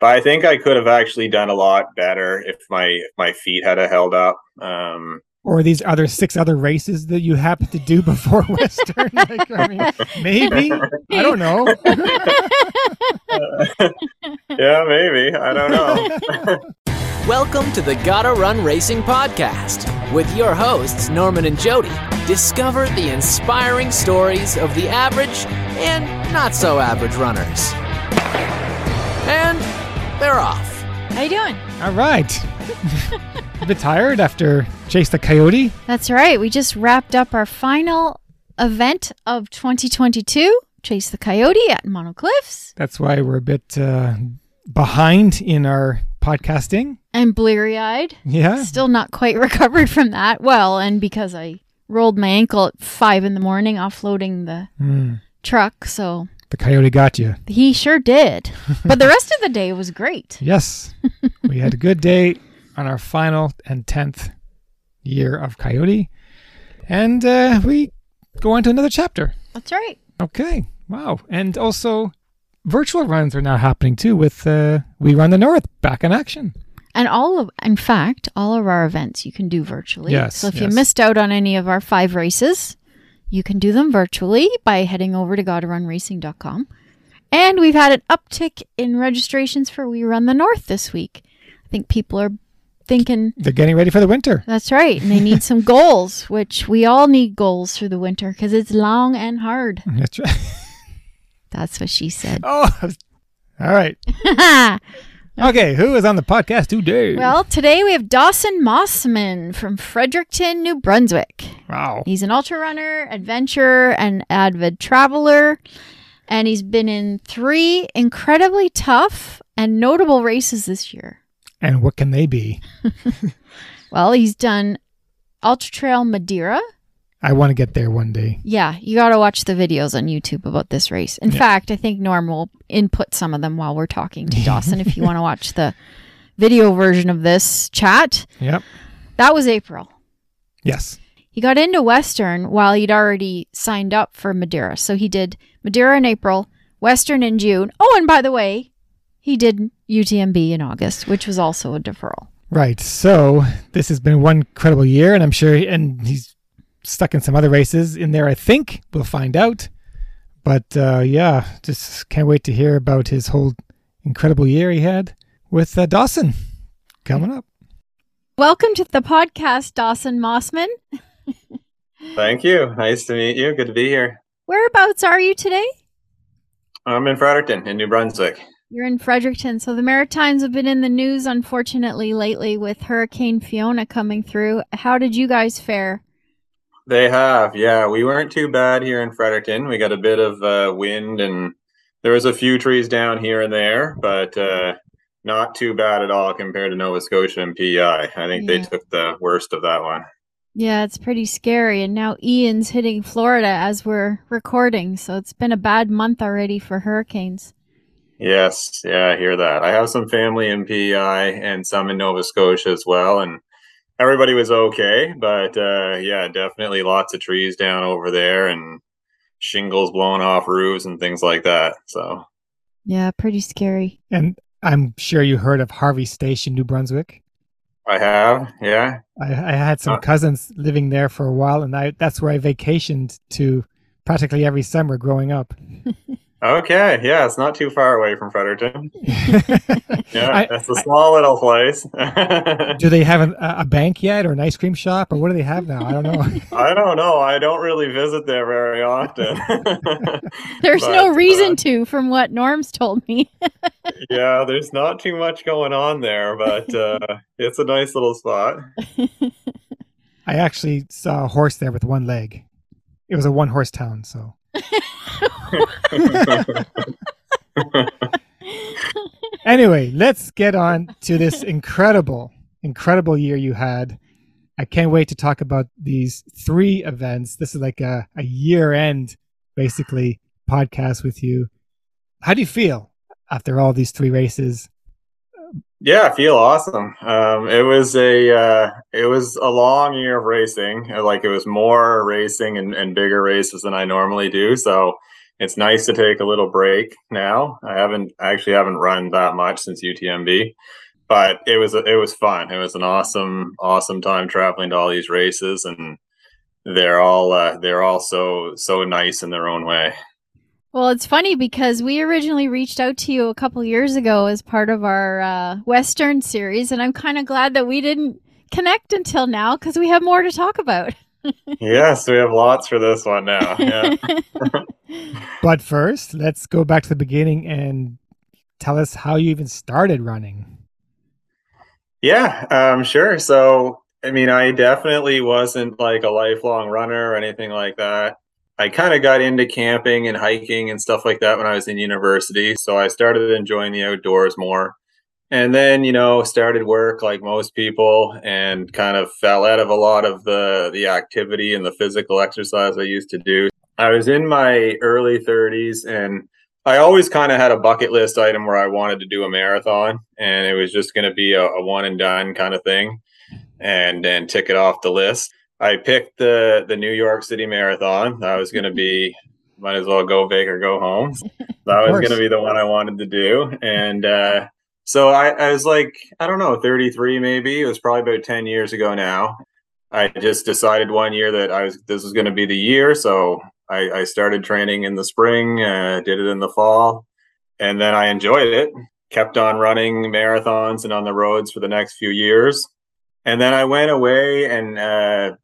but I think I could have actually done a lot better if my if my feet had held up. Um, or these other six other races that you happen to do before Western? like, I mean, maybe I don't know. yeah, maybe I don't know. Welcome to the Gotta Run Racing Podcast with your hosts Norman and Jody. Discover the inspiring stories of the average and not so average runners. And they're off. How you doing? All right. a bit tired after Chase the Coyote. That's right. We just wrapped up our final event of 2022, Chase the Coyote at Mono Cliffs. That's why we're a bit uh, behind in our podcasting. And bleary eyed. Yeah. Still not quite recovered from that. Well, and because I rolled my ankle at five in the morning offloading the Mm. truck. So The Coyote got you. he sure did. but the rest of the day was great. Yes. we had a good day on our final and 10th year of Coyote. And uh, we go on to another chapter. That's right. Okay. Wow. And also, virtual runs are now happening too with uh, We Run the North back in action. And all of, in fact, all of our events you can do virtually. Yes, So if you missed out on any of our five races, you can do them virtually by heading over to GottaRunRacing.com. And we've had an uptick in registrations for We Run the North this week. I think people are thinking They're getting ready for the winter. that's right, and they need some goals, which we all need goals through the winter because it's long and hard. That's right. That's what she said. Oh, all right. Okay, who is on the podcast today? well, today we have Dawson Mossman from Fredericton, New Brunswick. Wow. He's an ultra runner, adventurer, and avid traveler. And he's been in three incredibly tough and notable races this year. And what can they be? Well, he's done Ultra Trail Madeira. I want to get there one day. Yeah, you got to watch the videos on YouTube about this race. In Yeah. fact, I think Norm will input some of them while we're talking to Dawson if you want to watch the video version of this chat. Yep. That was April. Yes. He got into Western while he'd already signed up for Madeira. So he did Madeira in April, Western in June. Oh, and by the way, he did UTMB in August, which was also a deferral. Right. So this has been one incredible year, and I'm sure, and he's stuck in some other races in there. I think we'll find out. But uh, yeah, just can't wait to hear about his whole incredible year he had with uh, Dawson coming up. Welcome to the podcast, Dawson Mossman. Thank you. Nice to meet you. Good to be here. Whereabouts are you today? I'm in Fredericton, in New Brunswick. You're in Fredericton. So the Maritimes have been in the news, unfortunately, lately with Hurricane Fiona coming through. How did you guys fare? They have, yeah. We weren't too bad here in Fredericton. We got a bit of uh, wind, and there was a few trees down here and there, but uh, not too bad at all compared to Nova Scotia and PEI. I think they took the worst of that one. Yeah, it's pretty scary. And now Ian's hitting Florida as we're recording. So it's been a bad month already for hurricanes. Yes, yeah, I hear that. I have some family in PEI and some in Nova Scotia as well, and everybody was okay. But uh, yeah, definitely lots of trees down over there and shingles blown off roofs and things like that. So Yeah, pretty scary. And I'm sure you heard of Harvey Station, New Brunswick. I have, yeah. I, I had some Uh. cousins living there for a while, and I that's where I vacationed to practically every summer growing up. Okay, yeah, it's not too far away from Fredericton. Yeah, it's a small little place. do they have an, a a bank yet, or an ice cream shop, or what do they have now? I don't know. I don't know. I don't really visit there very often. There's But, no uh, reason to, from what Norm's told me. yeah, there's not too much going on there, but uh, it's a nice little spot. I actually saw a horse there with one leg. It was a one horse town, so anyway, let's get on to this incredible, incredible year you had. I can't wait to talk about these three events. This is like a, a year end, basically, podcast with you. How do you feel after all these three races? Yeah, I feel awesome. Um, it was a uh, it was a long year of racing. Uh, Like it was more racing and, and bigger races than I normally do. So it's nice to take a little break now. I haven't I actually haven't run that much since UTMB, but it was it was fun. It was an awesome awesome time traveling to all these races, and they're all uh, they're all so so nice in their own way. Well, it's funny because we originally reached out to you a couple years ago as part of our uh, Western series, and I'm kind of glad that we didn't connect until now because we have more to talk about. yes, we have lots for this one now. Yeah. but first, let's go back to the beginning and tell us how you even started running. Yeah, um, sure. So, I mean, I definitely wasn't like a lifelong runner or anything like that. I kind of got into camping and hiking and stuff like that when I was in university. So I started enjoying the outdoors more and then you know started work like most people and kind of fell out of a lot of the the activity and the physical exercise i used to do i was in my early 30s and i always kind of had a bucket list item where i wanted to do a marathon and it was just going to be a, a, one and done kind of thing and then tick it off the list i picked the the new york city marathon that was going to be might as well go big or go home that was going to be the one i wanted to do and uh so I, I was like, I don't know, 33 maybe. It was probably about 10 years ago now. I just decided one year that I was this was going to be the year. So I, I started training in the spring, uh, did it in the fall, and then I enjoyed it. Kept on running marathons and on the roads for the next few years, and then I went away and uh,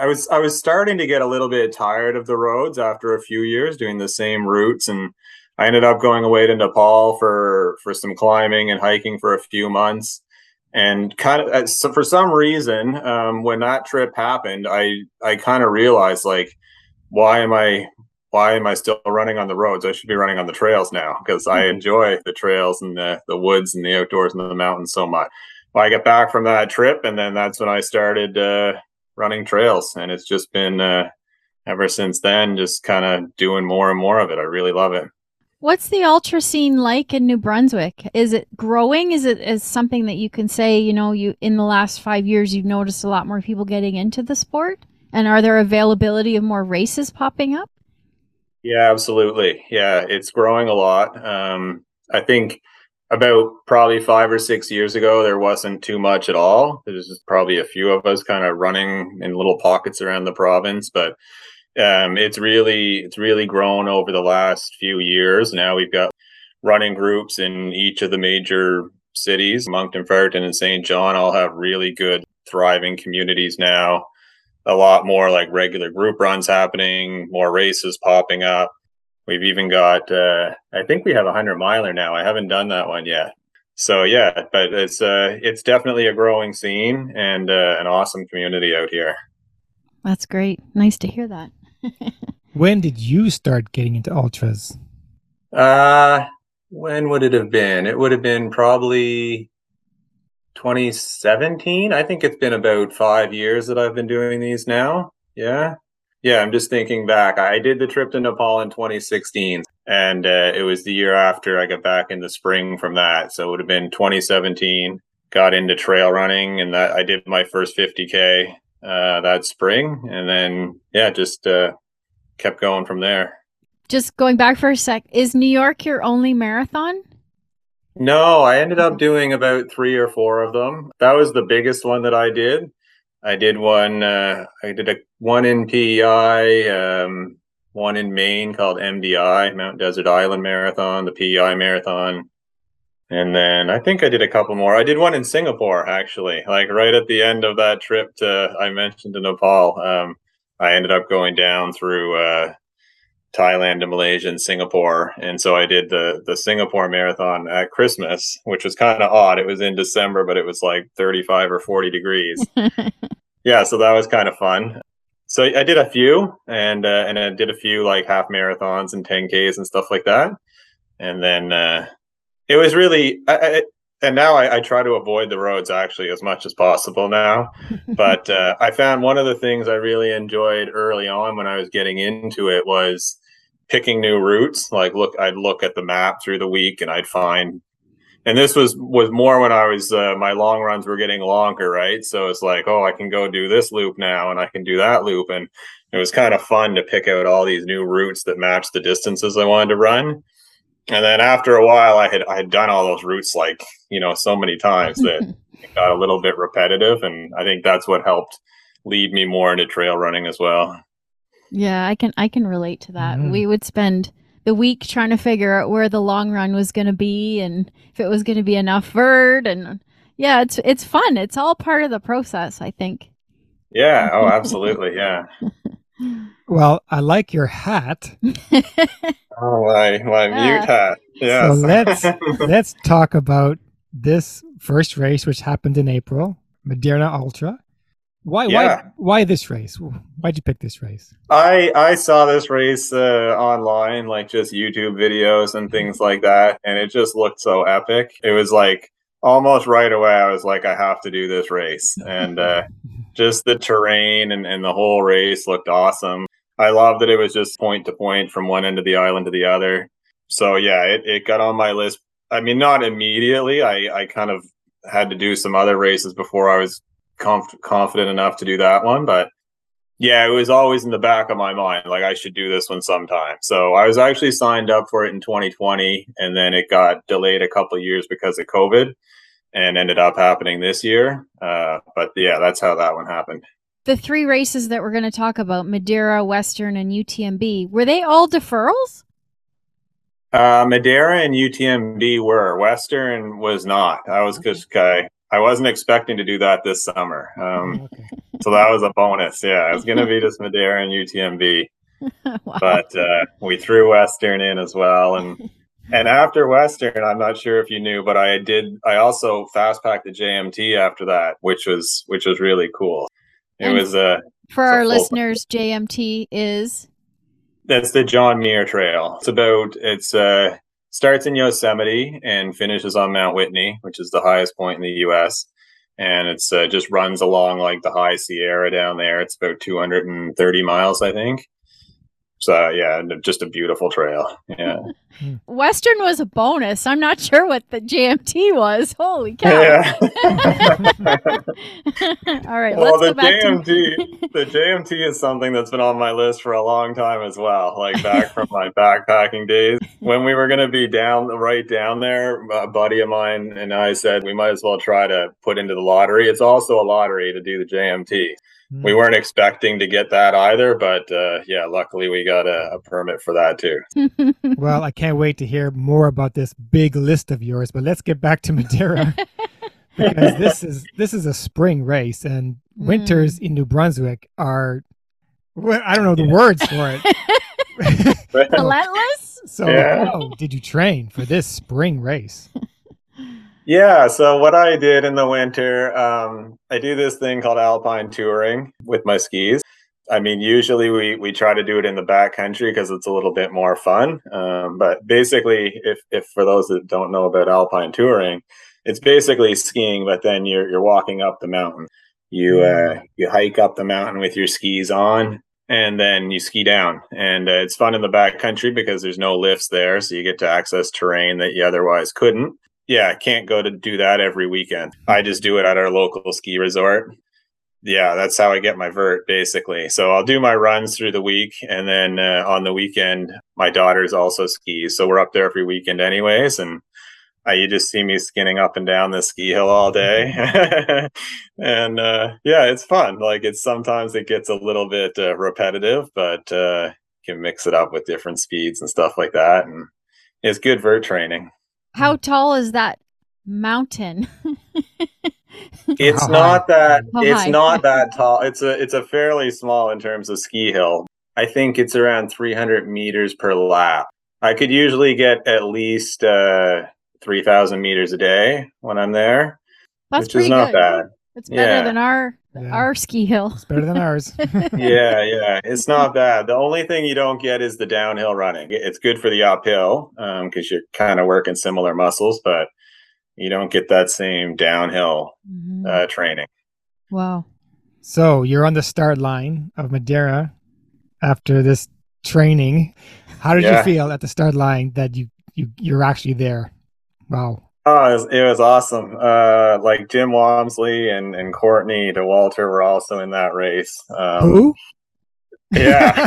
I was I was starting to get a little bit tired of the roads after a few years doing the same routes and I ended up going away to Nepal for for some climbing and hiking for a few months, and kind of uh, so for some reason, um, when that trip happened, I I kind of realized like, why am I why am I still running on the roads? I should be running on the trails now because I mm-hmm. enjoy the trails and the the woods and the outdoors and the mountains so much. Well, I get back from that trip, and then that's when I started uh, running trails, and it's just been uh, ever since then, just kind of doing more and more of it. I really love it. What's the ultra scene like in New Brunswick? Is it growing? Is it is something that you can say, you know, you in the last 5 years you've noticed a lot more people getting into the sport? And are there availability of more races popping up? Yeah, absolutely. Yeah, it's growing a lot. Um, I think about probably five or six years ago, there wasn't too much at all. There's just probably a few of us kind of running in little pockets around the province, but um, it's really it's really grown over the last few years. Now we've got running groups in each of the major cities. Moncton, Fredericton, and St. John all have really good, thriving communities now. A lot more like regular group runs happening, more races popping up. We've even got, uh, I think we have a hundred miler now. I haven't done that one yet. So yeah, but it's uh, it's definitely a growing scene and uh, an awesome community out here. That's great. Nice to hear that. when did you start getting into ultras? Uh, when would it have been? It would have been probably 2017. I think it's been about five years that I've been doing these now. Yeah. Yeah, I'm just thinking back. I did the trip to Nepal in 2016, and uh, it was the year after I got back in the spring from that. So it would have been 2017. Got into trail running, and that I did my first 50k uh, that spring, and then yeah, just uh, kept going from there. Just going back for a sec, is New York your only marathon? No, I ended up doing about three or four of them. That was the biggest one that I did. I did one. Uh, I did a one in PEI, um, one in Maine called MDI Mount Desert Island Marathon, the PEI Marathon, and then I think I did a couple more. I did one in Singapore actually, like right at the end of that trip to I mentioned to Nepal. Um, I ended up going down through uh, Thailand and Malaysia and Singapore, and so I did the the Singapore marathon at Christmas, which was kind of odd. It was in December, but it was like 35 or 40 degrees. yeah, so that was kind of fun. So I did a few, and uh, and I did a few like half marathons and 10ks and stuff like that, and then uh, it was really I, I, and now I, I, try to avoid the roads actually as much as possible now but uh, i found one of the things i really enjoyed early on when i was getting into it was picking new routes like look i'd look at the map through the week and i'd find and this was was more when I was uh, my long runs were getting longer, right? So it's like, oh, I can go do this loop now, and I can do that loop, and it was kind of fun to pick out all these new routes that matched the distances I wanted to run. And then after a while, I had I had done all those routes like you know so many times that it got a little bit repetitive, and I think that's what helped lead me more into trail running as well. Yeah, I can I can relate to that. Mhm. We would spend the week trying to figure out where the long run was going to be and if it was going to be enough vert and yeah, it's it's fun. It's all part of the process, I think. Yeah. Oh, absolutely. Yeah. Well, I like your hat. Oh, my my Yeah. mute hat. Yeah. So let's let's talk about this first race, which happened in April, Madeira Ultra. Why Yeah. why why this race? Why'd you pick this race? I I saw this race uh, online, like just YouTube videos and things like that, and it just looked so epic. It was like almost right away. I was like, I have to do this race, and uh, just the terrain and, and the whole race looked awesome. I love that it was just point to point from one end of the island to the other. So yeah, it, it got on my list. I mean, not immediately. I, I kind of had to do some other races before I was conf- confident enough to do that one, but yeah, it was always in the back of my mind, like I should do this one sometime. So I was actually signed up for it in 2020, and then it got delayed a couple of years because of COVID, and ended up happening this year. Uh, but yeah, that's how that one happened. The three races that we're going to talk about, Madeira, Western, and UTMB, were they all deferrals? Uh, Madeira and UTMB were. Western was not. I was just I, I wasn't expecting to do that this summer. Um, Okay. so that was a bonus. Yeah, it was going to be just Madeira and UTMB. wow. but uh, we threw Western in as well. And and after Western, I'm not sure if you knew, but I did. I also fast packed the JMT after that, which was which was really cool. It And- was uh, For a our full- listeners, JMT is that's the John Muir Trail. It's about it's uh starts in Yosemite and finishes on Mount Whitney, which is the highest point in the U.S. And it's uh, just runs along like the high Sierra down there. It's about 230 miles, I think. So yeah, and just a beautiful trail. Yeah. Western was a bonus. I'm not sure what the JMT was. Holy cow! Yeah. All right, well, let's the JMT, to the JMT is something that's been on my list for a long time as well. Like back from my backpacking days, when we were going to be down right down there, a buddy of mine and I said we might as well try to put into the lottery. It's also a lottery to do the JMT. Hmm. We weren't expecting to get that either, but uh, yeah, luckily we got a, a permit for that too. Well, I can't wait to hear more about this big list of yours, but let's get back to Madeira because this is this is a spring race and winters in New Brunswick are well, I don't know the words for it. Relentless. so, Yeah. how did you train for this spring race? Yeah, so what I did in the winter, um, I do this thing called alpine touring with my skis. I mean, usually we we try to do it in the back country because it's a little bit more fun. Um, but basically, if if for those that don't know about alpine touring, it's basically skiing, but then you're you're walking up the mountain. You uh, you hike up the mountain with your skis on, and then you ski down. And uh, it's fun in the back country because there's no lifts there, so you get to access terrain that you otherwise couldn't yeah, I can't go to do that every weekend. I just do it at our local ski resort. Yeah, that's how I get my vert basically. So I'll do my runs through the week, and then uh, on the weekend, my daughter's also skis, so we're up there every weekend anyways. And uh, you just see me skinning up and down the ski hill all day, and uh, yeah, it's fun. Like it's sometimes it gets a little bit uh, repetitive, but uh, you can mix it up with different speeds and stuff like that, and it's good vert training. How tall is that mountain? It's not that How it's high? not that tall. It's a it's a fairly small in terms of ski hill. I think it's around 300 meters per lap. I could usually get at least uh 3000 meters a day when I'm there, That's which pretty is not good. bad. It's better Yeah. than our Yeah. our ski hill. It's better than ours. yeah, yeah, it's not bad. The only thing you don't get is the downhill running. It's good for the uphill because you're kind of working similar muscles, but you don't get that same downhill Mhm. uh, training. wow. So you're on the start line of Madeira after this training. How did Yeah. you feel at the start line that you, you you're actually there? Wow. Oh, it was, it was awesome. Uh, like Jim Walmsley and, and Courtney Dauwalter were also in that race. Um, Who? Yeah.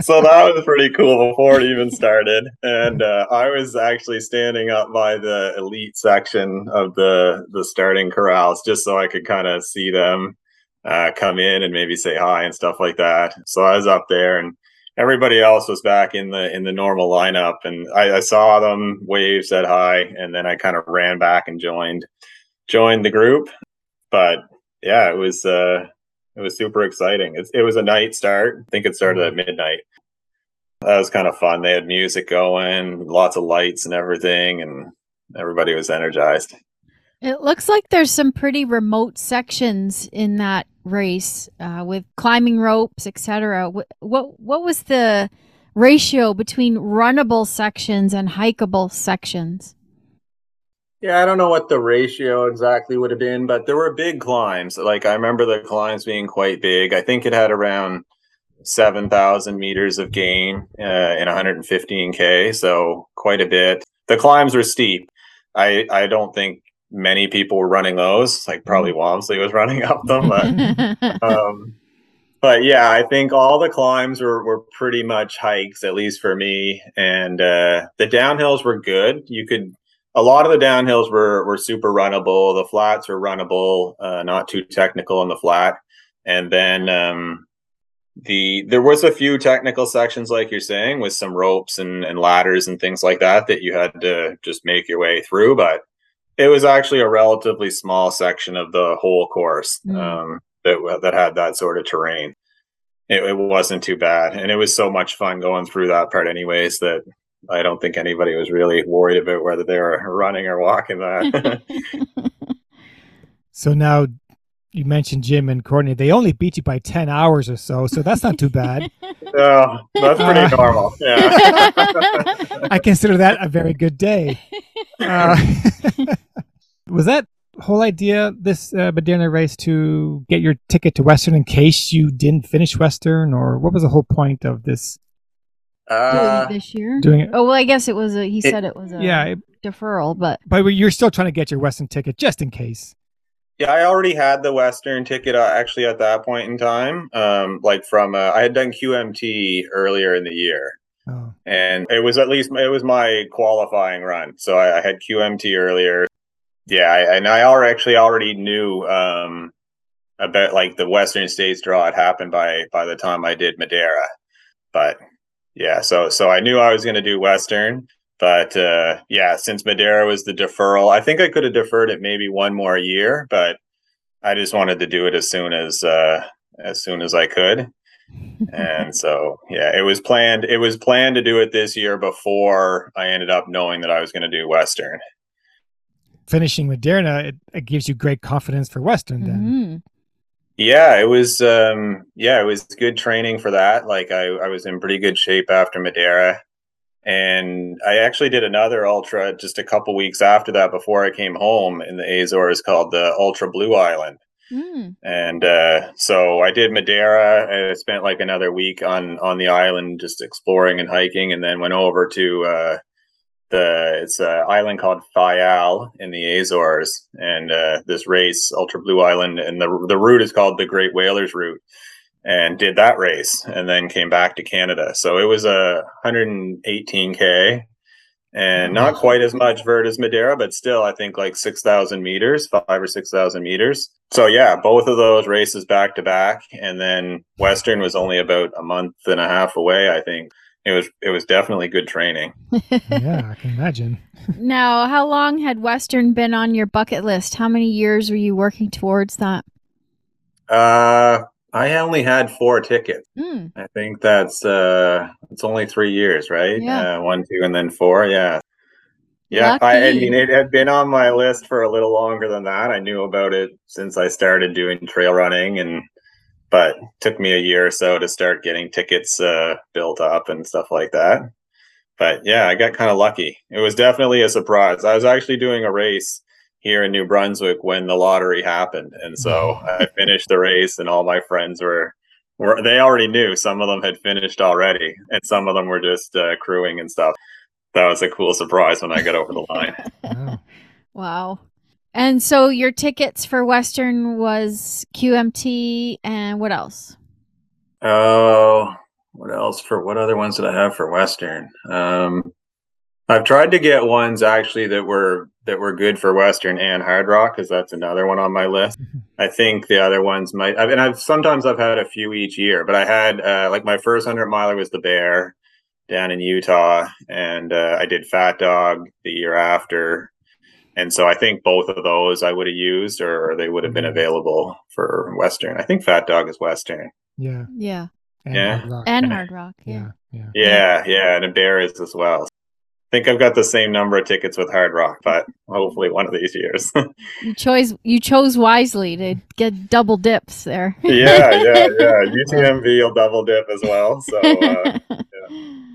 so that was pretty cool before it even started. And uh, I was actually standing up by the elite section of the the starting corrals just so I could kind of see them uh, come in and maybe say hi and stuff like that. So I was up there and everybody else was back in the in the normal lineup and I, I saw them wave said hi and then I kind of ran back and joined joined the group. But yeah, it was uh it was super exciting. It, it was a night start. I think it started at midnight. That was kind of fun. They had music going, lots of lights and everything, and everybody was energized. It looks like there's some pretty remote sections in that race uh, with climbing ropes, etc. What, what what was the ratio between runnable sections and hikeable sections? Yeah, I don't know what the ratio exactly would have been, but there were big climbs. Like I remember the climbs being quite big. I think it had around 7,000 meters of gain uh, in 115K, so quite a bit. The climbs were steep. I, I don't think many people were running those. Like probably Walmsley was running up them, but um, but yeah, I think all the climbs were, were pretty much hikes, at least for me. And uh, the downhills were good. You could a lot of the downhills were were super runnable. The flats were runnable, uh, not too technical in the flat. And then um, the there was a few technical sections, like you're saying, with some ropes and, and ladders and things like that that you had to just make your way through. But it was actually a relatively small section of the whole course Mm. um, that that had that sort of terrain. It, it wasn't too bad, and it was so much fun going through that part, anyways. That I don't think anybody was really worried about whether they were running or walking that. So now you mentioned Jim and Courtney. They only beat you by 10 hours or so, so that's not too bad. oh, that's pretty Uh, normal. Yeah. I consider that a very good day. Uh, was that whole idea, this uh, Madeira race, to get your ticket to Western in case you didn't finish Western, or what was the whole point of this Doing Uh, it this year. doing it? Oh well, I guess it was a. He said it was a Yeah, it- deferral, but but you're still trying to get your Western ticket just in case. Yeah, I already had the Western ticket uh, actually at that point in time. Um, like from uh, I had done QMT earlier in the year, Oh. and it was at least it was my qualifying run. So I, I had QMT earlier. Yeah, I, and I already actually already knew um, about like the Western States draw had happened by by the time I did Madeira. But yeah, so so I knew I was going to do Western. But uh, yeah, since Madeira was the deferral, I think I could have deferred it maybe one more year, but I just wanted to do it as soon as uh, as soon as I could. and so yeah, it was planned. It was planned to do it this year before I ended up knowing that I was going to do Western. Finishing Madeira, it, it gives you great confidence for Western then. Mhm. Yeah, it was um yeah, it was good training for that. Like I, I was in pretty good shape after Madeira. And I actually did another ultra just a couple weeks after that before I came home in the Azores called the Ultra Blue Island. Mm. And uh, so I did Madeira. I spent like another week on on the island just exploring and hiking, and then went over to uh, the it's an island called Fayal in the Azores, and uh, this race Ultra Blue Island, and the the route is called the Great Whalers Route, and did that race, and then came back to Canada. So it was a 118k. And not quite as much vert as Madeira, but still, I think like 6,000 meters, five or 6,000 meters. So, yeah, both of those races back to back. And then Western was only about a month and a half away, I think. It was it was definitely good training. yeah, I can imagine. Now, how long had Western been on your bucket list? How many years were you working towards that? Uh, I only had four tickets. Mm. I think that's uh, it's only three years, right? Yeah. Uh, one, two, and then four. Yeah, yeah. I, I mean, it had been on my list for a little longer than that. I knew about it since I started doing trail running, and but took me a year or so to start getting tickets uh, built up and stuff like that. But yeah, I got kind of lucky. It was definitely a surprise. I was actually doing a race here in New Brunswick when the lottery happened, and so I finished the race, and all my friends were were they already knew. Some of them had finished already, and some of them were just uh, crewing and stuff. that was a cool surprise when I got over the line. Wow. Wow. And so your tickets for Western was QMT and what else? Oh, what else for what other ones did I have for Western? Um, I've tried to get ones actually that were that were good for Western and Hard Rock because that's another one on my list. I think the other ones might. I mean, I've sometimes I've had a few each year, but I had uh, like my first hundred miler was the Bear down in Utah, and uh, I did Fat Dog the year after, and so I think both of those I would have used, or they would have been Mhm. available for Western. I think Fat Dog is Western. Yeah. Yeah. And Yeah. Hard Rock. And Hard Rock. Yeah. yeah. Yeah. Yeah, yeah, and a bear is as well. I think I've got the same number of tickets with Hard Rock, but hopefully one of these years. You chose you chose wisely to get double dips there. yeah, yeah, yeah. UTMB will double dip as well. So uh,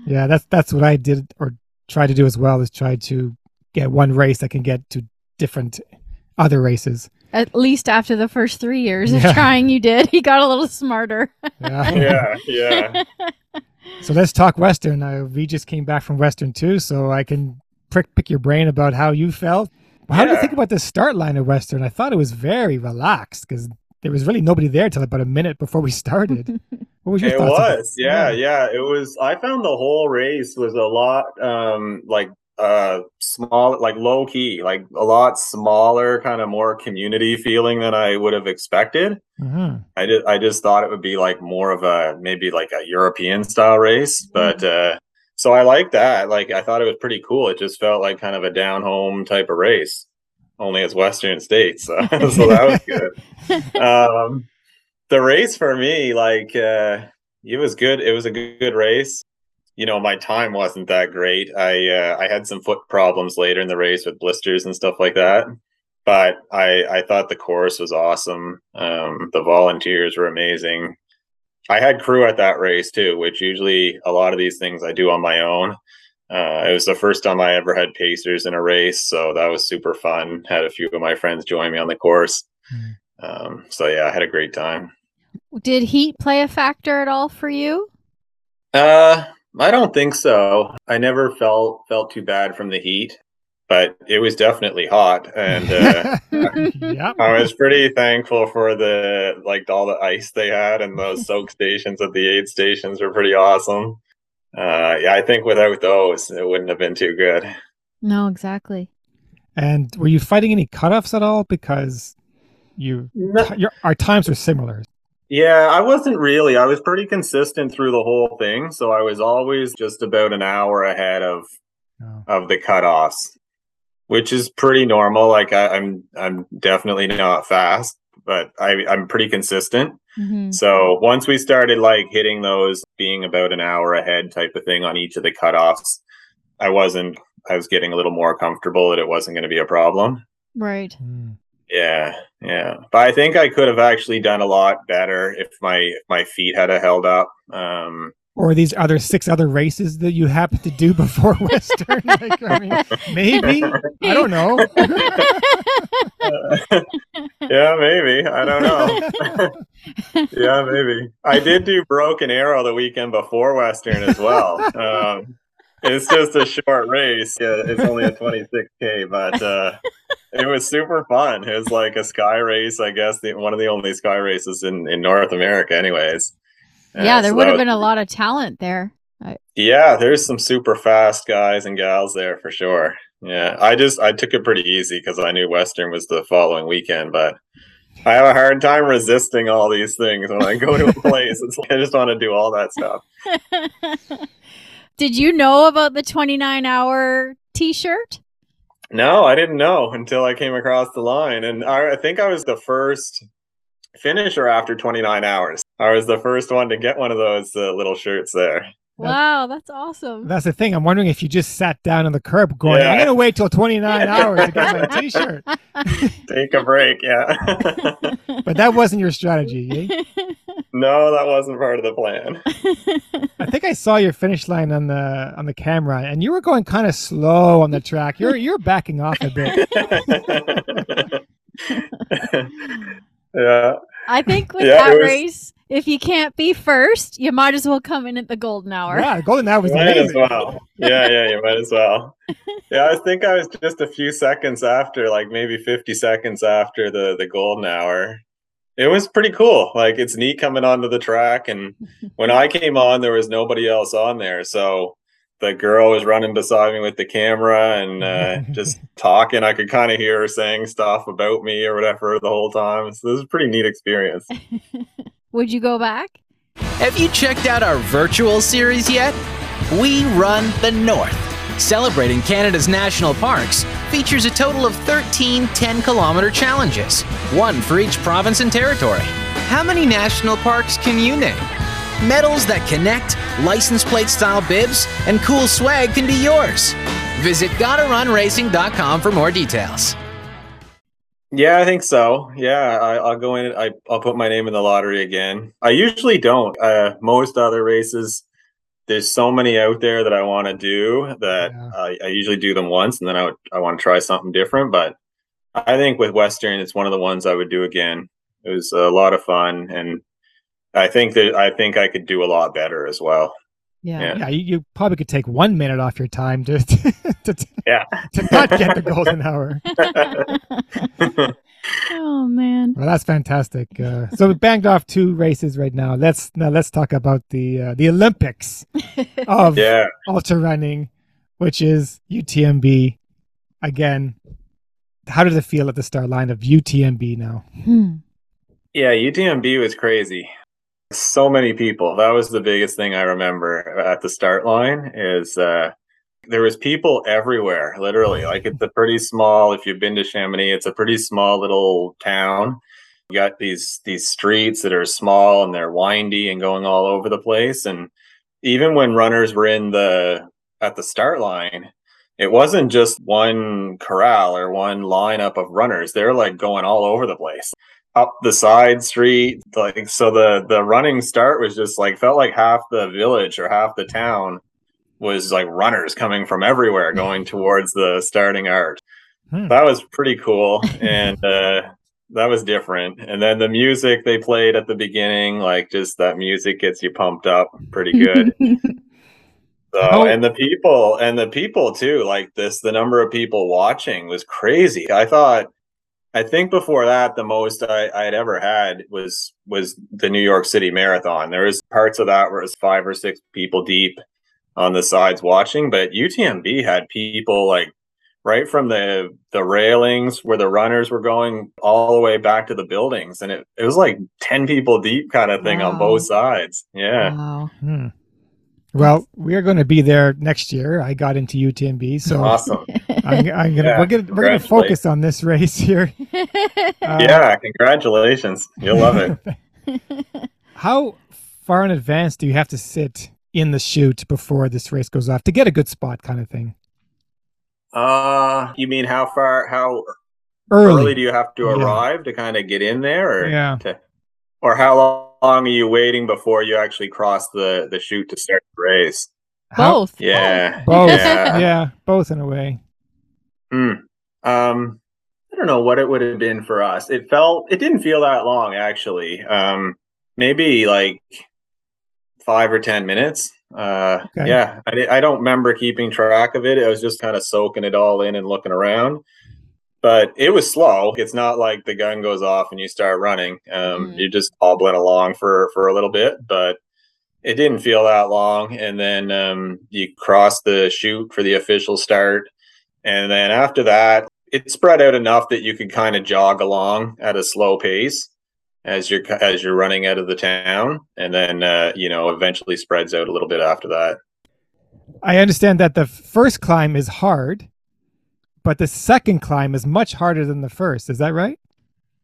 Yeah, that's that's what I did or tried to do as well is try to get one race that can get to different other races. At least after the first three years of trying, you did. He got a little smarter. Yeah. yeah, yeah. So let's talk Western. Uh, we just came back from Western too, so I can prick, pick your brain about how you felt. How do you think about the start line of Western? I thought it was very relaxed because there was really nobody there till about a minute before we started. What was your It thoughts? of was, yeah, yeah. It was. I found the whole race was a lot um like uh small, like low key, like a lot smaller, kind of more community feeling than I would have expected. Mhm. I just I just thought it would be like more of a maybe like a European style race, but uh so I like that. Like I thought it was pretty cool. It just felt like kind of a down home type of race, only as Western states. So, so that was good. Um the race for me, like uh it was good. It was a good, good race. You know, my time wasn't that great. I uh, I had some foot problems later in the race with blisters and stuff like that but I I thought the course was awesome. Um, the volunteers were amazing. I had crew at that race too, which usually a lot of these things I do on my own. Uh, it was the first time I ever had pacers in a race, so that was super fun. Had a few of my friends join me on the course. Mhm. Um, so yeah, I had a great time. Did heat play a factor at all for you? Uh, I don't think so. I never felt felt too bad from the heat, but it was definitely hot, and uh, yep. I was pretty thankful for the like all the ice they had and those soak stations at the aid stations were pretty awesome. Uh, yeah, I think without those, it wouldn't have been too good. No, exactly. And were you fighting any cutoffs at all? Because you, your, our times are similar. Yeah, I wasn't really. I was pretty consistent through the whole thing, so I was always just about an hour ahead of Oh. of the cutoffs, which is pretty normal. Like I, I'm, I'm definitely not fast, but I, I'm pretty consistent. hmm So once we started like hitting those being about an hour ahead type of thing on each of the cutoffs, I wasn't I was getting a little more comfortable that it wasn't going to be a problem. Right. Mm. Yeah, yeah. But I think I could have actually done a lot better if my if my feet had a held up. Um Or these other six other races that you happen to do before Western? like, I mean, maybe I don't know. yeah, maybe. I don't know. yeah, maybe. I did do Broken Arrow the weekend before Western as well. Um, it's just a short race. Yeah, it's only a 26k, but uh, it was super fun. It was like a sky race, I guess, the, one of the only sky races in, in North America, anyways. Uh, yeah, there so would have been a lot of talent there. Yeah, there's some super fast guys and gals there for sure. Yeah, I just I took it pretty easy because I knew Western was the following weekend, but I have a hard time resisting all these things when I go to a place. It's like I just want to do all that stuff. Did you know about the 29 hour t shirt? No, I didn't know until I came across the line, and I, I think I was the first finisher after 29 hours. I was the first one to get one of those uh, little shirts there. Wow, that's awesome. That's the thing. I'm wondering if you just sat down on the curb going, Yeah. I'm going to wait till 29 hours to get my t shirt. Take a break, yeah. But that wasn't your strategy. Eh? No, that wasn't part of the plan. I think I saw your finish line on the on the camera, and you were going kind of slow on the track. You're you're backing off a bit. yeah. I think with Yeah, that was- race, if you can't be first, you might as well come in at the golden hour. Yeah, golden hour was You might as amazing. well. Yeah, yeah, you might as well. Yeah, I think I was just a few seconds after, like maybe 50 seconds after the the golden hour. It was pretty cool. Like it's neat coming onto the track and when I came on there was nobody else on there. So the girl was running beside me with the camera and uh, just talking. I could kind of hear her saying stuff about me or whatever the whole time. So this was a pretty neat experience. Would you go back? Have you checked out our virtual series yet? We Run the North, celebrating Canada's national parks, features a total of 13 10 kilometer challenges, one for each province and territory. How many national parks can you name? Medals that connect, license plate style bibs, and cool swag can be yours. Visit GottaRunRacing.com for more details. Yeah, I think so. Yeah, I, I'll go in. I, I'll put my name in the lottery again. I usually don't. Uh, most other races, there's so many out there that I want to do that Yeah. I, I usually do them once, and then I would, I want to try something different. But I think with Western, it's one of the ones I would do again. It was a lot of fun, and I think that I think I could do a lot better as well. Yeah. Yeah, you, you probably could take one minute off your time to to, to, Yeah. to not get the golden hour. Oh man. Well, that's fantastic. Uh, so we banged off two races right now. Let's now let's talk about the uh, the Olympics of yeah. ultra running, which is UTMB. Again, how did it feel at the start line of UTMB now? Hmm. Yeah, UTMB was crazy. So many people. That was the biggest thing I remember at the start line is uh there was people everywhere, literally. Like it's a pretty small if you've been to Chamonix, it's a pretty small little town. You got these these streets that are small and they're windy and going all over the place and even when runners were in the at the start line, it wasn't just one corral or one lineup of runners. They're like going all over the place up the side street like so the the running start was just like felt like half the village or half the town was like runners coming from everywhere going towards the starting arc Hmm. that was pretty cool and uh that was different and then the music they played at the beginning like just that music gets you pumped up pretty good so Oh. and the people and the people too, like this, the number of people watching was crazy. I thought, I think before that, the most I, I had ever had was was the New York City Marathon. There was parts of that where it was five or six people deep on the sides watching, but UTMB had people like right from the the railings where the runners were going all the way back to the buildings, and it, it was like ten people deep kind of thing on both sides. Yeah. Wow. Hmm. Well, we are going to be there next year. I got into UTMB, so Awesome. I'm, I'm gonna Yeah, we're gonna we're gonna focus on this race here. Uh, yeah, congratulations. You'll love it. How far in advance do you have to sit in the chute before this race goes off to get a good spot, kind of thing? Uh, you mean how far, how Early. early, do you have to Yeah. arrive to kind of get in there, or Yeah. to, or how long are you waiting before you actually cross the the chute to start the race? Both. Yeah, Both. Yeah. yeah, both in a way. Hmm. Um, I don't know what it would have been for us. It felt it didn't feel that long actually. Um, maybe like five or ten minutes. Uh, Okay. yeah, I, I don't remember keeping track of it. I was just kind of soaking it all in and looking around. But it was slow. It's not like the gun goes off and you start running. Um, Mhm. You're just hobbling along for for a little bit, but it didn't feel that long. And then um, you cross the chute for the official start, and then after that, it spread out enough that you could kind of jog along at a slow pace as you're as you're running out of the town, and then uh, you know eventually spreads out a little bit after that. I understand that the first climb is hard, but the second climb is much harder than the first. Is that right?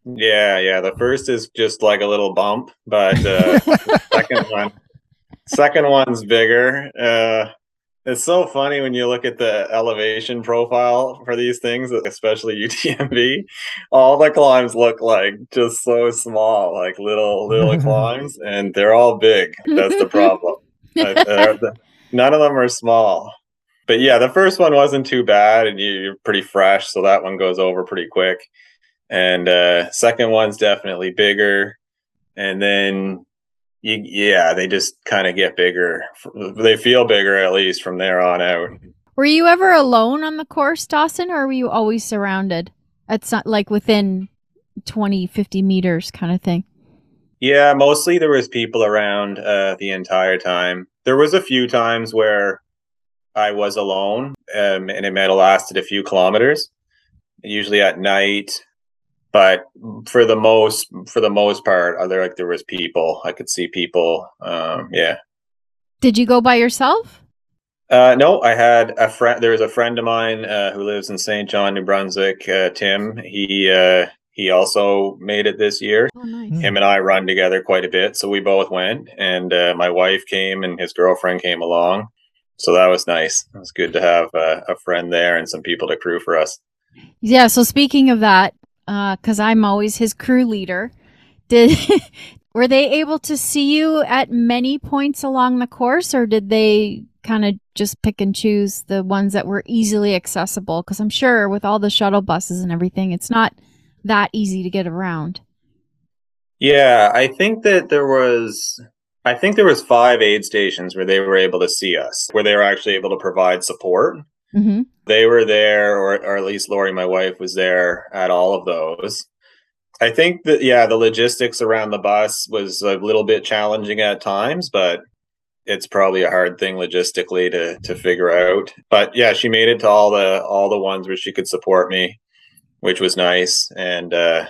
Yeah, yeah. The first is just like a little bump, but uh, second one, second one's bigger. Uh, it's so funny when you look at the elevation profile for these things, especially UTMB. All the climbs look like just so small, like little little climbs, and they're all big. That's the problem. None of them are small. But yeah, the first one wasn't too bad, and you- you're pretty fresh, so that one goes over pretty quick and uh second one's definitely bigger and then you, yeah, they just kind of get bigger. They feel bigger at least from there on out. Were you ever alone on the course, Dawson, or were you always surrounded? It's not like within 20, 50 meters kind of thing. Yeah, mostly there was people around uh, the entire time. There was a few times where I was alone, um, and it might have lasted a few kilometers, usually at night. But for the most, for the most part, there like there was people. I could see people. Um, yeah. Did you go by yourself? Uh, no, I had a friend. There was a friend of mine uh, who lives in Saint John, New Brunswick. Uh, Tim. He uh, he also made it this year. Oh, nice. Hmm. Him and I run together quite a bit, so we both went. And uh, my wife came, and his girlfriend came along. So that was nice. It was good to have uh, a friend there and some people to crew for us. Yeah. So speaking of that, because I'm always his crew leader, did were they able to see you at many points along the course, or did they kind of just pick and choose the ones that were easily accessible? Because I'm sure with all the shuttle buses and everything, it's not that easy to get around. Yeah, I think that there was I think there was five aid stations where they were able to see us, where they were actually able to provide support. Mm-hmm. They were there, or or at least Lori, my wife, was there at all of those. I think that yeah, the logistics around the bus was a little bit challenging at times, but it's probably a hard thing logistically to to figure out. But yeah, she made it to all the all the ones where she could support me, which was nice. And uh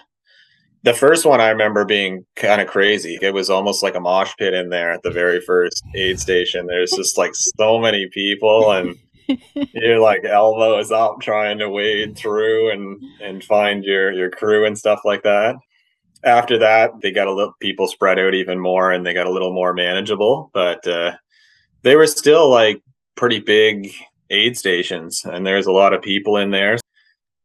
the first one I remember being kind of crazy. It was almost like a mosh pit in there at the very first aid station. There's just like so many people and you're like elbows up trying to wade through and and find your your crew and stuff like that. After that, they got a little people spread out even more and they got a little more manageable, but uh they were still like pretty big aid stations and there's a lot of people in there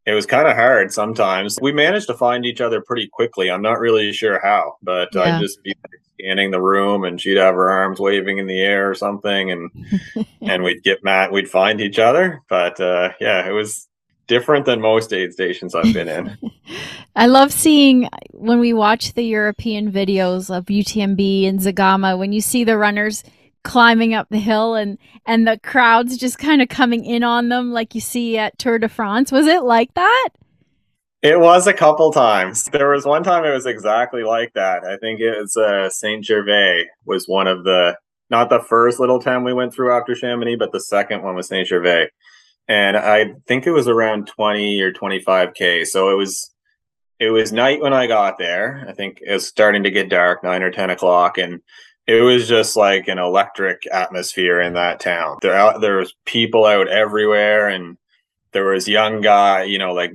it was kind of hard sometimes. We managed to find each other pretty quickly. I'm not really sure how, but Yeah. I'd just be like, scanning the room and she'd have her arms waving in the air or something and and we'd get mad we'd find each other. But uh yeah, it was different than most aid stations I've been in. I love seeing when we watch the European videos of UTMB and Zegama when you see the runners climbing up the hill and and the crowds just kind of coming in on them like you see at Tour de France. Was it like that? It was a couple times. There was one time it was exactly like that. I think it was uh, Saint Gervais was one of the not the first little town we went through after Chamonix, but the second one was Saint Gervais, and I think it was around twenty or twenty five k. So it was it was night when I got there. I think it was starting to get dark, nine or ten o'clock, and it was just like an electric atmosphere in that town. There out there was people out everywhere, and there was young guy, you know, like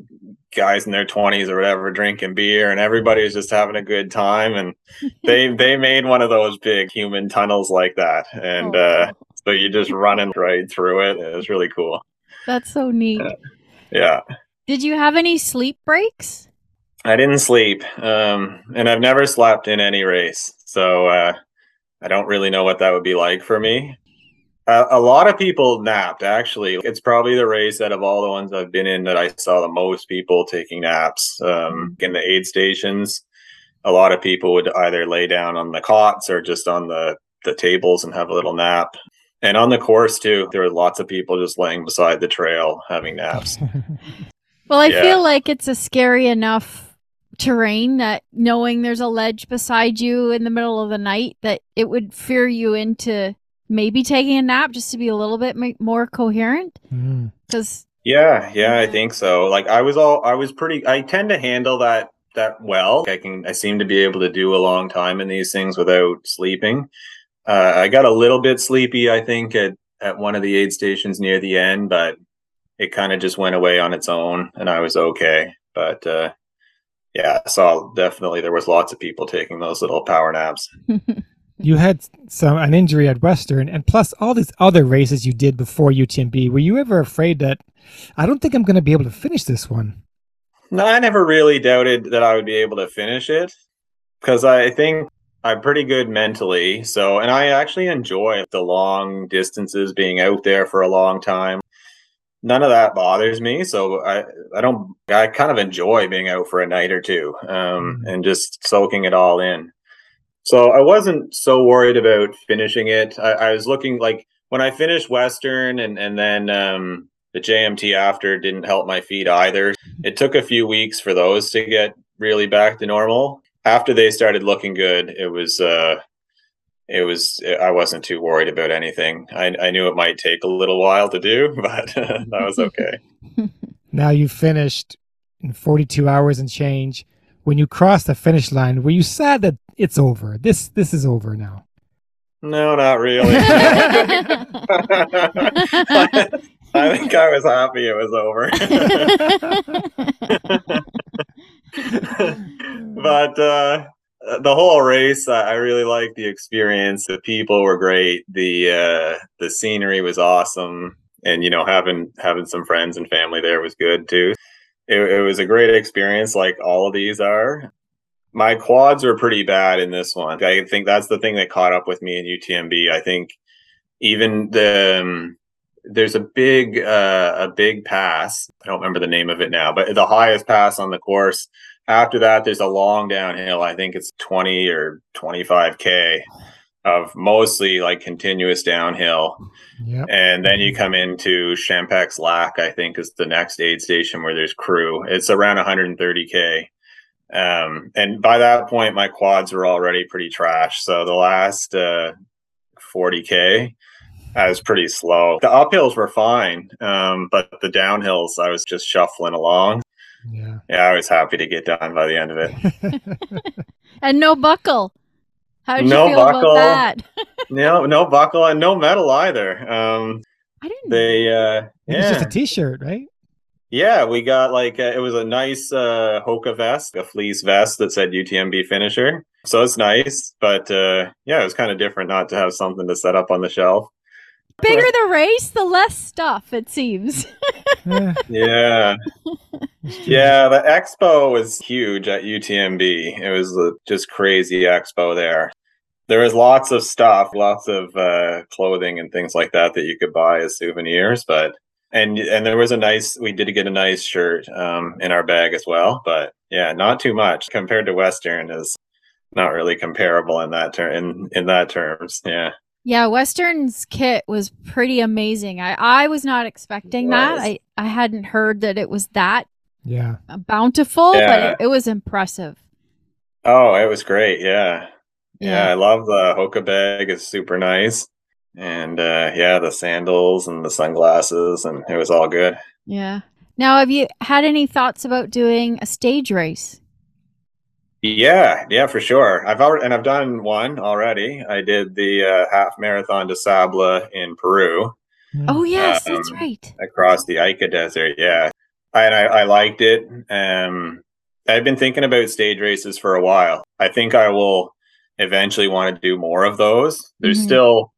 guys in their 20s or whatever drinking beer and everybody was just having a good time and they they made one of those big human tunnels like that and uh so you just running right through it it was really cool That's so neat. Yeah. yeah Did you have any sleep breaks? i didn't sleep um and i've never slept in any race so uh i don't really know what that would be like for me. Uh, a lot of people napped actually. It's probably the race out of all the ones i've been in that i saw the most people taking naps um, in the aid stations. A lot of people would either lay down on the cots or just on the the tables and have a little nap. And on the course too there were lots of people just laying beside the trail having naps. Well, I Yeah. feel like it's a scary enough terrain that knowing there's a ledge beside you in the middle of the night that it would fear you into maybe taking a nap just to be a little bit more coherent Mm. because Yeah, yeah, I think so. Like I was all I was pretty I tend to handle that that well. I can I seem to be able to do a long time in these things without sleeping. Uh, I got a little bit sleepy, I think, at at one of the aid stations near the end, but it kind of just went away on its own and I was okay. But uh yeah, so definitely there was lots of people taking those little power naps. You had some an injury at Western, and plus all these other races you did before UTMB. Were you ever afraid that I don't think I'm going to be able to finish this one? No, I never really doubted that I would be able to finish it because I think I'm pretty good mentally. So, and I actually enjoy the long distances, being out there for a long time. None of that bothers me. So I, I don't, I kind of enjoy being out for a night or two um, and just soaking it all in. So I wasn't so worried about finishing it. I, I was looking like when I finished Western and and then um, the JMT after didn't help my feet either. It took a few weeks for those to get really back to normal. After they started looking good, it was uh, it was I wasn't too worried about anything. I, I knew it might take a little while to do, but that was okay. now you finished in 42 hours and change. When you crossed the finish line, were you sad that it's over? This this is over now. No, not really. I think I was happy it was over. but uh, the whole race, I really liked the experience. The people were great. The uh, the scenery was awesome, and you know, having having some friends and family there was good too. It, it was a great experience, like all of these are. My quads were pretty bad in this one. I think that's the thing that caught up with me in UTMB. I think even the um, there's a big uh, a big pass. I don't remember the name of it now, but the highest pass on the course. After that, there's a long downhill. I think it's 20 or 25k of mostly like continuous downhill. Yep. And then you come into Champex Lac, I think is the next aid station where there's crew. It's around 130k. Um, and by that point, my quads were already pretty trash. So the last uh, 40k, I was pretty slow. The uphills were fine, um, but the downhills, I was just shuffling along. Yeah. Yeah, I was happy to get done by the end of it. and no buckle. How did no you feel buckle, about that? no, no buckle and no medal either. Um, I didn't. They, uh, yeah. It's just a T-shirt, right? Yeah, we got like uh, it was a nice uh, Hoka vest, a fleece vest that said UTMB finisher. So it's nice, but uh, yeah, it was kind of different not to have something to set up on the shelf bigger the race, the less stuff it seems. yeah. Yeah, the expo was huge at UTMB. It was just crazy expo there. There was lots of stuff, lots of uh, clothing and things like that that you could buy as souvenirs, but and and there was a nice we did get a nice shirt um, in our bag as well, but yeah, not too much compared to Western is not really comparable in that term in in that terms. Yeah. Yeah, Western's kit was pretty amazing. I, I was not expecting that. I, I hadn't heard that it was that yeah bountiful, yeah. but it, it, was impressive. Oh, it was great. Yeah. Yeah, yeah I love the Hoka bag. It's super nice. And uh, yeah, the sandals and the sunglasses, and it was all good. Yeah. Now, have you had any thoughts about doing a stage race? Yeah, yeah, for sure. I've already and I've done one already. I did the uh, half marathon des Sables in Peru. Oh yes, um, that's right. Across the Ica Desert, yeah, and I, I liked it. Um, I've been thinking about stage races for a while. I think I will eventually want to do more of those. There's mm-hmm. still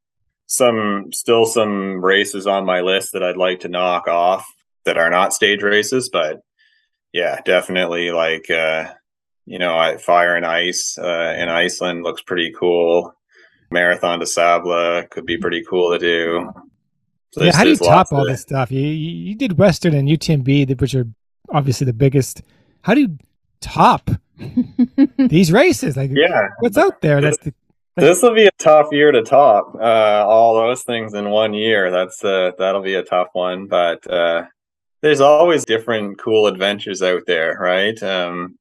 some still some races on my list that I'd like to knock off that are not stage races, but yeah, definitely like uh you know, Fire and Ice uh, in Iceland looks pretty cool. Marathon des Sables could be pretty cool to do. So yeah, how do you top all this stuff? You, you did Western and UTMB, which are obviously the biggest. How do you top these races? Like, yeah, what's out there? That's the, this will be a tough year to top uh, all those things in one year. That's uh, that'll be a tough one, but uh, there's always different cool adventures out there, right? Um,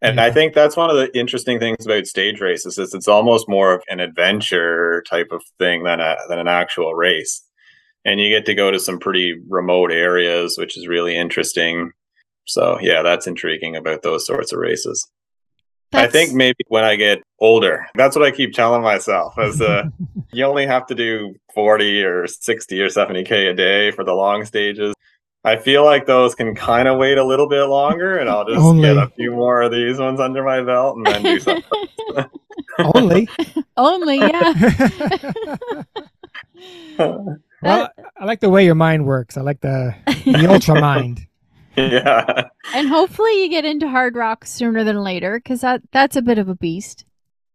and yeah. I think that's one of the interesting things about stage races is it's almost more of an adventure type of thing than a than an actual race. And you get to go to some pretty remote areas, which is really interesting. So yeah, that's intriguing about those sorts of races. That's... I think maybe when I get older, that's what I keep telling myself is uh, you only have to do 40 or 60 or 70k a day for the long stages. I feel like those can kind of wait a little bit longer, and I'll just Only. get a few more of these ones under my belt and then do something. Only. Only, yeah. well, I like the way your mind works. I like the the ultra mind. Yeah. And hopefully you get into Hardrock sooner than later because that that's a bit of a beast.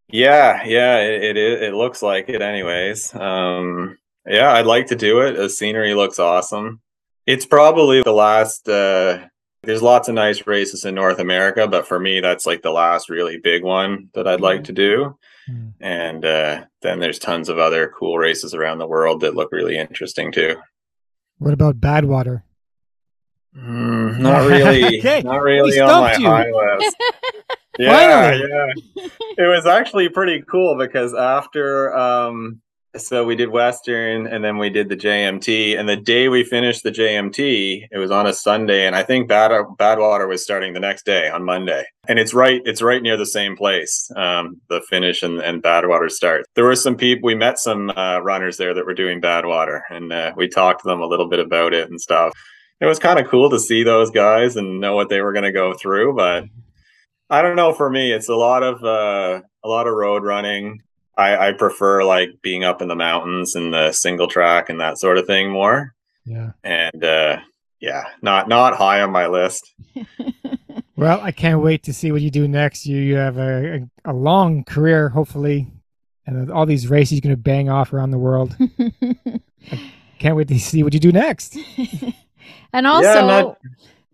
Yeah, yeah, it, it it looks like it anyways. Um yeah, I'd like to do it. The scenery looks awesome. It's probably the last. Uh, there's lots of nice races in North America, but for me, that's like the last really big one that I'd like to do. Hmm. And uh, then there's tons of other cool races around the world that look really interesting too. What about Badwater? Mm, not really. Okay, Not really on my you. high list. yeah, yeah. It was actually pretty cool because after um so we did Western and then we did the JMT and the day we finished the JMT, it was on a Sunday and I think Bad Badwater was starting the next day on Monday. And it's right it's right near the same place. Um the finish and, and Badwater start. There were some people we met some uh, runners there that were doing Badwater and uh, we talked to them a little bit about it and stuff. It was kind of cool to see those guys and know what they were going to go through, but I don't know. For me, it's a lot of uh, a lot of road running. I, I prefer like being up in the mountains and the single track and that sort of thing more. Yeah. And uh, yeah, not not high on my list. Well, I can't wait to see what you do next. You, you have a, a, a long career, hopefully, and all these races you're going to bang off around the world. Can't wait to see what you do next. and also, I'm not-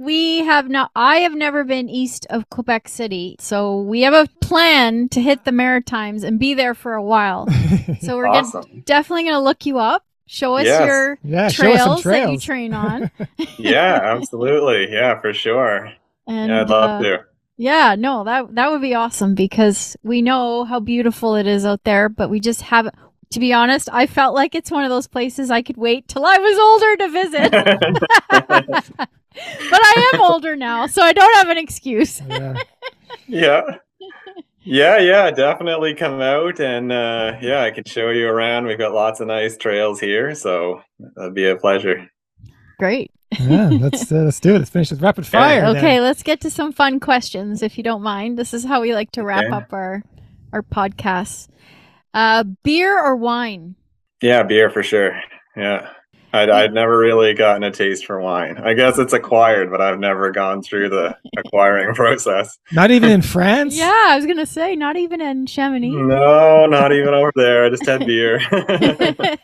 we have not. I have never been east of Quebec City, so we have a plan to hit the Maritimes and be there for a while. So we're gonna- definitely going to look you up. Show us Yes. your yeah, show us trails, that you train on. yeah, absolutely. Yeah, for sure. And yeah, I'd love uh, to. Yeah, no, that that would be awesome because we know how beautiful it is out there, but we just haven't. To be honest, I felt like it's one of those places I could wait till I was older to visit. But I am older now, so I don't have an excuse. yeah. yeah. Yeah, yeah, definitely come out and uh, yeah, I can show you around. We've got lots of nice trails here, so that'd be a pleasure. Great. yeah, let's uh, let's do it. Let's finish with rapid fire. then. Okay, let's get to some fun questions if you don't mind. This is how we like to wrap Okay. up our our podcasts. Uh, beer or wine? Yeah, beer for sure. Yeah. I'd, I'd never really gotten a taste for wine. I guess it's acquired, but I've never gone through the acquiring process. Not even in France. Yeah, I was gonna say not even in Chamonix. No, not even over there. I just had beer.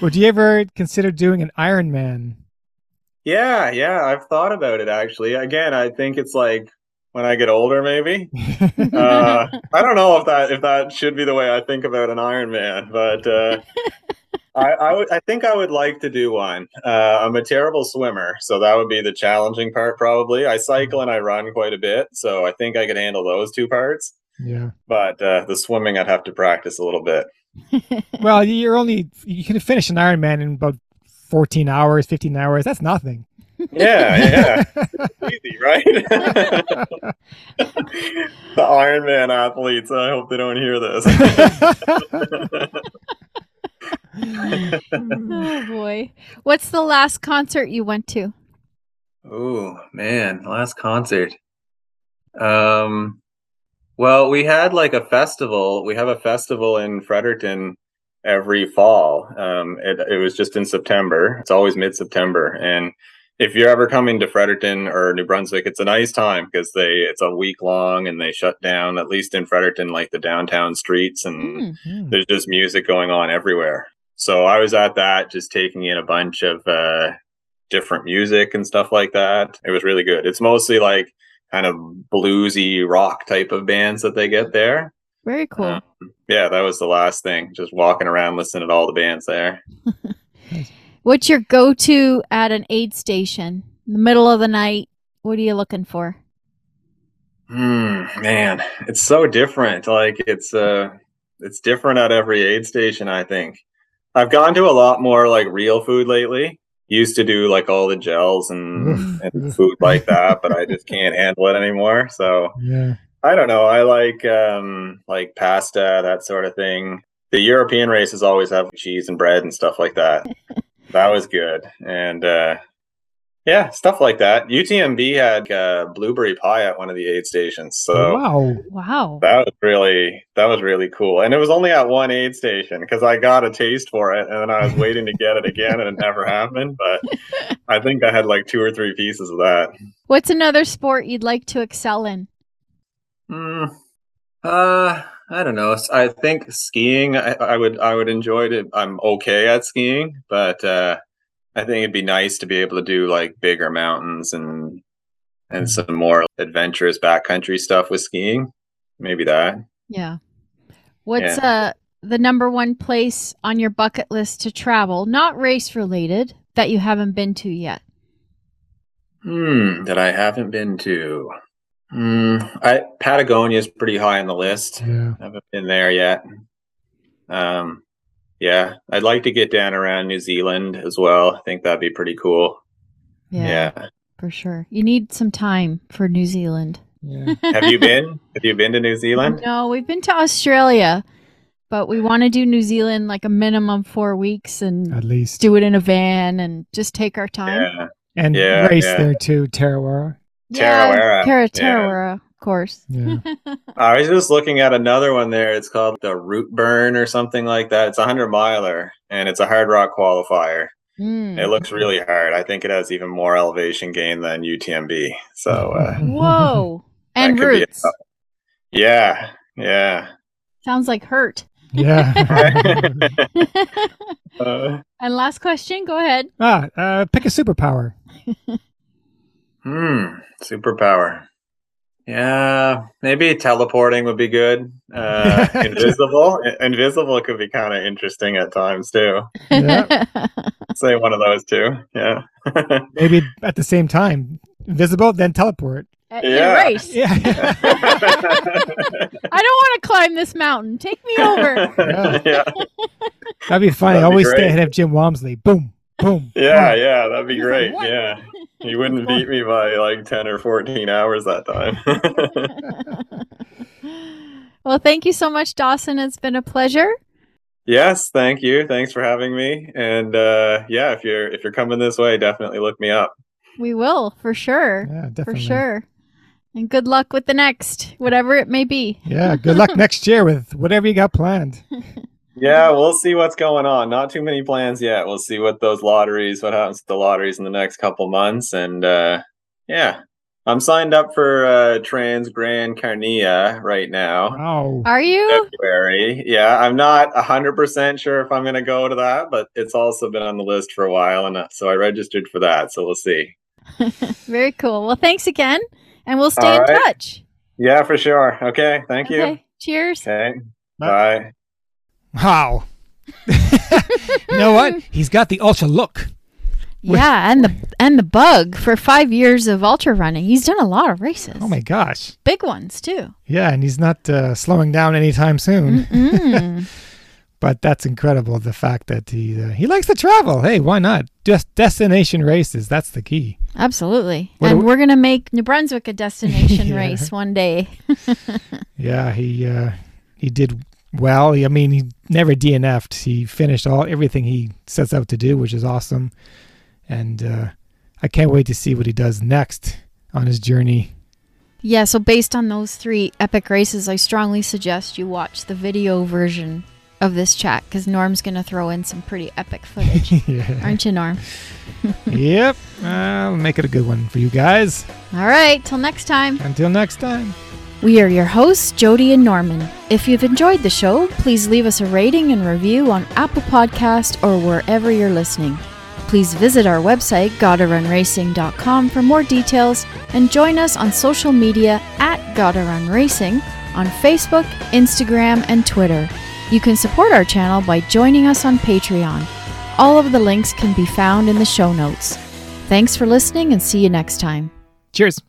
Would you ever consider doing an Ironman? yeah, yeah, I've thought about it actually. Again, I think it's like when I get older, maybe. Uh, I don't know if that if that should be the way I think about an Ironman, but uh, I I, would, I think I would like to do one. Uh, I'm a terrible swimmer, so that would be the challenging part. Probably, I cycle and I run quite a bit, so I think I could handle those two parts. yeah. But uh, the swimming, I'd have to practice a little bit. Well, you're only you can finish an Ironman in about 14 hours, 15 hours. That's nothing. Yeah, yeah, easy, right? the Ironman athletes. I hope they don't hear this. oh boy, what's the last concert you went to? Oh man, last concert. Um, well, we had like a festival. We have a festival in Fredericton every fall. Um, it, it was just in September. It's always mid-September, and if you're ever coming to Fredericton or New Brunswick, it's a nice time because they it's a week long and they shut down at least in Fredericton like the downtown streets and Mm. Hmm. there's just music going on everywhere. So I was at that, just taking in a bunch of uh, different music and stuff like that. It was really good. It's mostly like kind of bluesy rock type of bands that they get there. Very cool. Um, yeah, that was the last thing. Just walking around listening to all the bands there. What's your go-to at an aid station in the middle of the night? What are you looking for? Hmm, man, it's so different. Like it's uh, it's different at every aid station. I think I've gone to a lot more like real food lately. Used to do like all the gels and, and food like that, but I just can't handle it anymore. So Yeah. I don't know. I like um like pasta, that sort of thing. The European races always have cheese and bread and stuff like that. that was good. And uh yeah, stuff like that. UTMB had uh, blueberry pie at one of the aid stations. So wow. Wow. that was really that was really cool. And it was only at one aid station because I got a taste for it and then I was waiting to get it again and it never happened. But I think I had like two or three pieces of that. What's another sport you'd like to excel in? Mm, uh, I don't know. I think skiing. I, I would. I would enjoy it. I'm okay at skiing, but uh, I think it'd be nice to be able to do like bigger mountains and and some more adventurous backcountry stuff with skiing. Maybe that. Yeah. What's Yeah. uh the number one place on your bucket list to travel, not race related, that you haven't been to yet? Hmm, that I haven't been to. Hmm, I Patagonia is pretty high on the list. Yeah. haven't been there yet. Um, yeah, I'd like to get down around New Zealand as well. I think that'd be pretty cool. Yeah. for sure. You need some time for New Zealand. Yeah. Have you been? Have you been to New Zealand? No, we've been to Australia, but we want to do New Zealand like a minimum four weeks and At least. do it in a van and just take our time. Yeah. And Yeah, race yeah. there too, Tarawara. Tarawera, Yeah. Tara, Tarawera, of course. Yeah. I was just looking at another one there. It's called the Root Burn or something like that. It's a hundred miler and it's a Hardrock qualifier. Mm. It looks really hard. I think it has even more elevation gain than UTMB. So uh, Whoa. And could roots. yeah, yeah. Sounds like hurt. yeah. Uh, And last question, go ahead. ah, uh, pick a superpower. hmm, superpower. Yeah, maybe teleporting would be good. Uh, invisible, invisible could be kind of interesting at times too. Yeah. Say one of those two. Yeah. Maybe at the same time. Invisible, then teleport. In a Yeah. race. Yeah. I don't want to climb this mountain. Take me over. yeah. That'd be funny. That'd be Always stay ahead of Jim Walmsley. Boom, boom. Yeah, boom. yeah, that'd be He's like, great. Yeah. You wouldn't beat me by like 10 or 14 hours that time. well, thank you so much, Dawson. It's been a pleasure. yes, thank you. Thanks for having me. And uh yeah, if you're if you're coming this way, definitely look me up. We will, for sure. Yeah, For definitely. sure. And good luck with the next, whatever it may be. Yeah, good luck next year with whatever you got planned. Yeah, we'll see what's going on. Not too many plans yet. We'll see what those lotteries, what happens to the lotteries in the next couple months. And uh yeah. I'm signed up for uh Transgrancanaria right now. Oh, Are you? February. Yeah, I'm not 100% sure if I'm going to go to that, but it's also been on the list for a while. And uh, so I registered for that. So we'll see. Very cool. Well, thanks again. And we'll stay All in right. touch. Yeah, for sure. Okay. Thank you. Cheers. Okay. Bye. Bye. Wow. you know what? He's got the ultra look. Yeah, and the and the bug for five years of ultra running. He's done a lot of races. Oh my gosh. Big ones too. Yeah, and he's not uh, slowing down anytime soon. But that's incredible. The fact that he uh, he likes to travel. Hey, why not? Just destination races. That's the key. Absolutely. What and we- we're gonna make New Brunswick a destination Yeah. race one day. Yeah, he uh, he did well. I mean, he never DNF'd. He finished all everything he sets out to do, which is awesome. And uh, I can't wait to see what he does next on his journey. Yeah, so based on those three epic races, I strongly suggest you watch the video version of this chat because Norm's gonna throw in some pretty epic footage. yeah. Aren't you, Norm? yep. I'll make it a good one for you guys. All right, till next time. Until next time. We are your hosts, Jody and Norman. If you've enjoyed the show, please leave us a rating and review on Apple Podcast or wherever you're listening. Please visit our website, GottaRunRacing.com for more details and join us on social media at Gotta Run Racing on Facebook, Instagram, and Twitter. You can support our channel by joining us on Patreon. All of the links can be found in the show notes. Thanks for listening and see you next time. Cheers.